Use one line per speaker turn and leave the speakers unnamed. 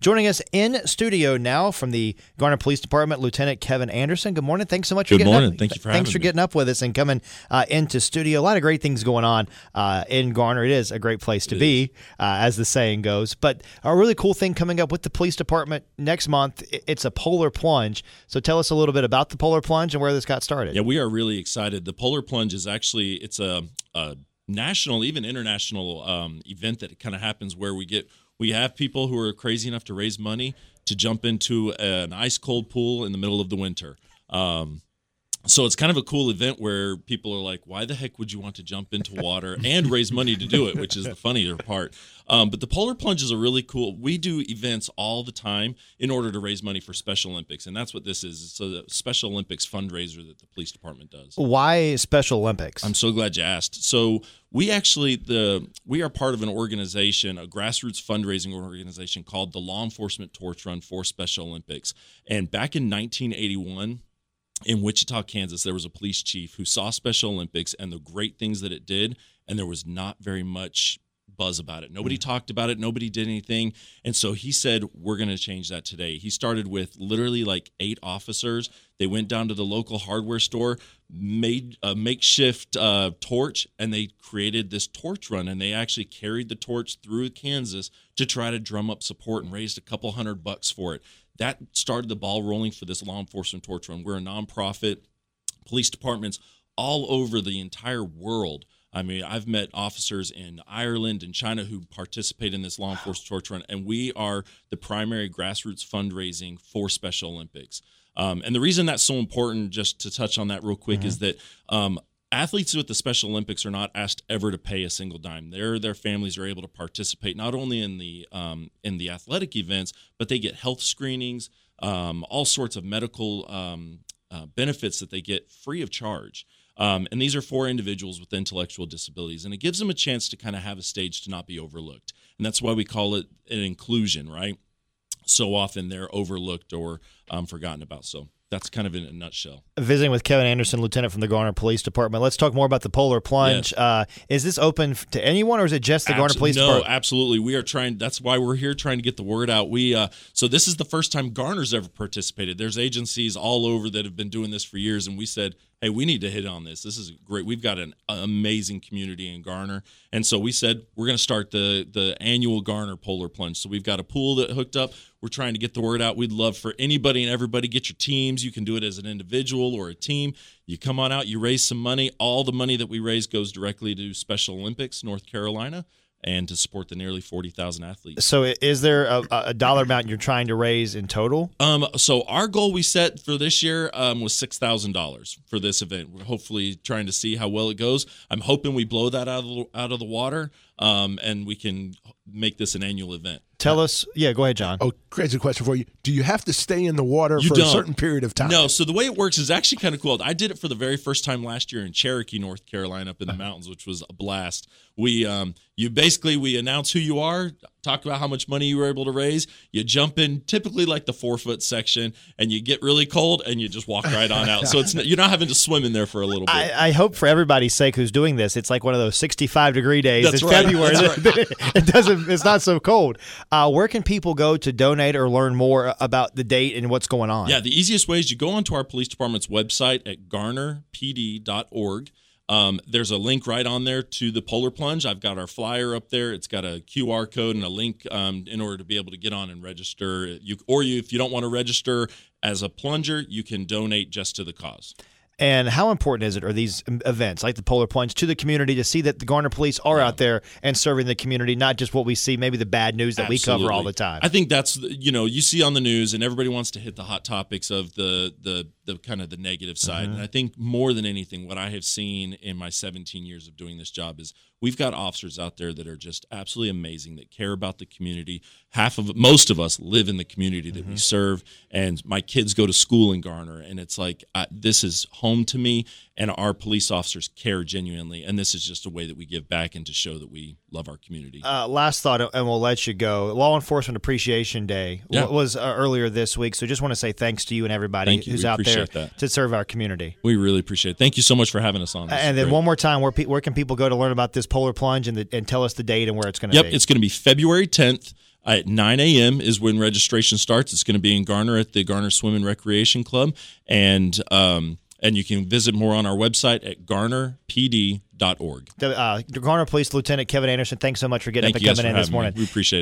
Joining us in studio now from the Garner Police Department, Lieutenant Kevan Anderson. Good morning. Thanks so much
Good
for getting
morning.
up.
Thank you for
Thanks for
me.
getting up with us and coming uh, into studio. A lot of great things going on uh, in Garner. It is a great place to
It
be, uh, as the saying goes. But a really cool thing coming up with the police department next month. It's a polar plunge. So tell us a little bit about the polar plunge and where this got started.
Yeah, we are really excited. The Polar Plunge is actually it's a, a national, even international um, event that kind of happens where we get we have people who are crazy enough to raise money to jump into an ice cold pool in the middle of the winter. Um, so it's kind of a cool event where people are like, "Why the heck would you want to jump into water and raise money to do it?" Which is the funnier part. Um, but the Polar Plunge is a really cool. We do events all the time in order to raise money for Special Olympics, and that's what this is. It's a Special Olympics fundraiser that the police department does.
Why Special Olympics?
I'm so glad you asked. So we actually the we are part of an organization, a grassroots fundraising organization called the Law Enforcement Torch Run for Special Olympics. And back in 1981 in Wichita, Kansas, there was a police chief who saw Special Olympics and the great things that it did, and there was not very much buzz about it. Nobody talked about it, nobody did anything. And so he said, We're going to change that today. He started with literally like eight officers. They went down to the local hardware store, made a makeshift uh, torch, and they created this torch run. And they actually carried the torch through Kansas to try to drum up support and raised a couple hundred bucks for it. That started the ball rolling for this law enforcement torch run. We're a nonprofit police departments all over the entire world. I mean, I've met officers in Ireland and China who participate in this law enforcement torch run, and we are the primary grassroots fundraising for Special Olympics. Um, and the reason that's so important, just to touch on that real quick, is that um, athletes with the Special Olympics are not asked ever to pay a single dime. Their their families are able to participate not only in the um, in the athletic events, but they get health screenings, um, all sorts of medical um, uh, benefits that they get free of charge. Um, and these are for individuals with intellectual disabilities, and it gives them a chance to kind of have a stage to not be overlooked. And that's why we call it an inclusion, right? So often they're overlooked or um, forgotten about. So that's kind of in a nutshell.
visiting with Kevan Anderson, Lieutenant from the Garner Police Department. Let's talk more about the Polar Plunge.
Yes.
Uh, is this open to anyone, or is it just the Garner Police
no,
Department?
absolutely. We are trying. That's why we're here trying to get the word out. We uh, so this is the first time Garner's ever participated. There's agencies all over that have been doing this for years, and we said, hey, we need to hit on this. This is great. We've got an amazing community in Garner, and so we said we're going to start the the annual Garner Polar Plunge. So we've got a pool that hooked up. We're trying to get the word out. We'd love for anybody and everybody get your teams. You can do it as an individual or a team. You come on out, you raise some money. All the money that we raise goes directly to Special Olympics North Carolina and to support the nearly 40,000 athletes.
So, is there a, a dollar amount you're trying to raise in total?
Um, so our goal we set for this year um, was six thousand dollars for this event. We're hopefully trying to see how well it goes. I'm hoping we blow that out of the, out of the water, um, and we can make this an annual event.
Tell us. Yeah, go ahead, John.
Oh, crazy question for you. Do you have to stay in the water
You
for
don't.
a certain period of time?
No, so the way it works is actually kind of cool. I did it for the very first time last year in Cherokee, North Carolina, up in the mountains, which was a blast. We, um, you basically we announce who you are, talk about how much money you were able to raise. You jump in, typically like the four foot section, and you get really cold, and you just walk right on out. So it's you're not having to swim in there for a little bit.
I, I hope for everybody's sake who's doing this, it's like one of those 65 degree days
That's
in
right.
February. That- it doesn't. It's not so cold. Uh, where can people go to donate or learn more about the date and what's going on?
Yeah, the easiest way is you go onto our police department's website at garnerpd.org. Um, there's a link right on there to the Polar Plunge. I've got our flyer up there. It's got a QR code and a link um, in order to be able to get on and register. You or you, if you don't want to register as a plunger, you can donate just to the cause.
And how important is it, are these events like the Polar Plunge to the community to see that the Garner Police are out there and serving the community, not just what we see, maybe the bad news that we cover all the time?
I think that's you know you see on the news, and everybody wants to hit the hot topics of the the the kind of the negative side. And I think more than anything, what I have seen in my 17 years of doing this job is we've got officers out there that are just absolutely amazing that care about the community. Half of most of us live in the community that we
Mm-hmm.
serve, and my kids go to school in Garner, and it's like I, this is home to me. And our police officers care genuinely, and this is just a way that we give back and to show that we love our community.
Uh, last thought, and we'll let you go. Law Enforcement Appreciation Day
Yeah.
was uh, earlier this week, so just want to say thanks to you and everybody
you.
who's
We
out there
that.
to serve our community.
we really appreciate it. Thank you so much for having us on. This
and then
great.
one more time, where pe- where can people go to learn about this Polar Plunge and, the, and tell us the date and where it's going to
Yep,
be?
it's going to be February 10th. At 9 a.m. is when registration starts. It's going to be in Garner at the Garner Swim and Recreation Club, and um, and you can visit more on our website at garnerpd.org.
The uh, Garner Police Lieutenant Kevan Anderson, thanks so much for getting
Thank
up and coming in this
having me.
morning.
We appreciate it.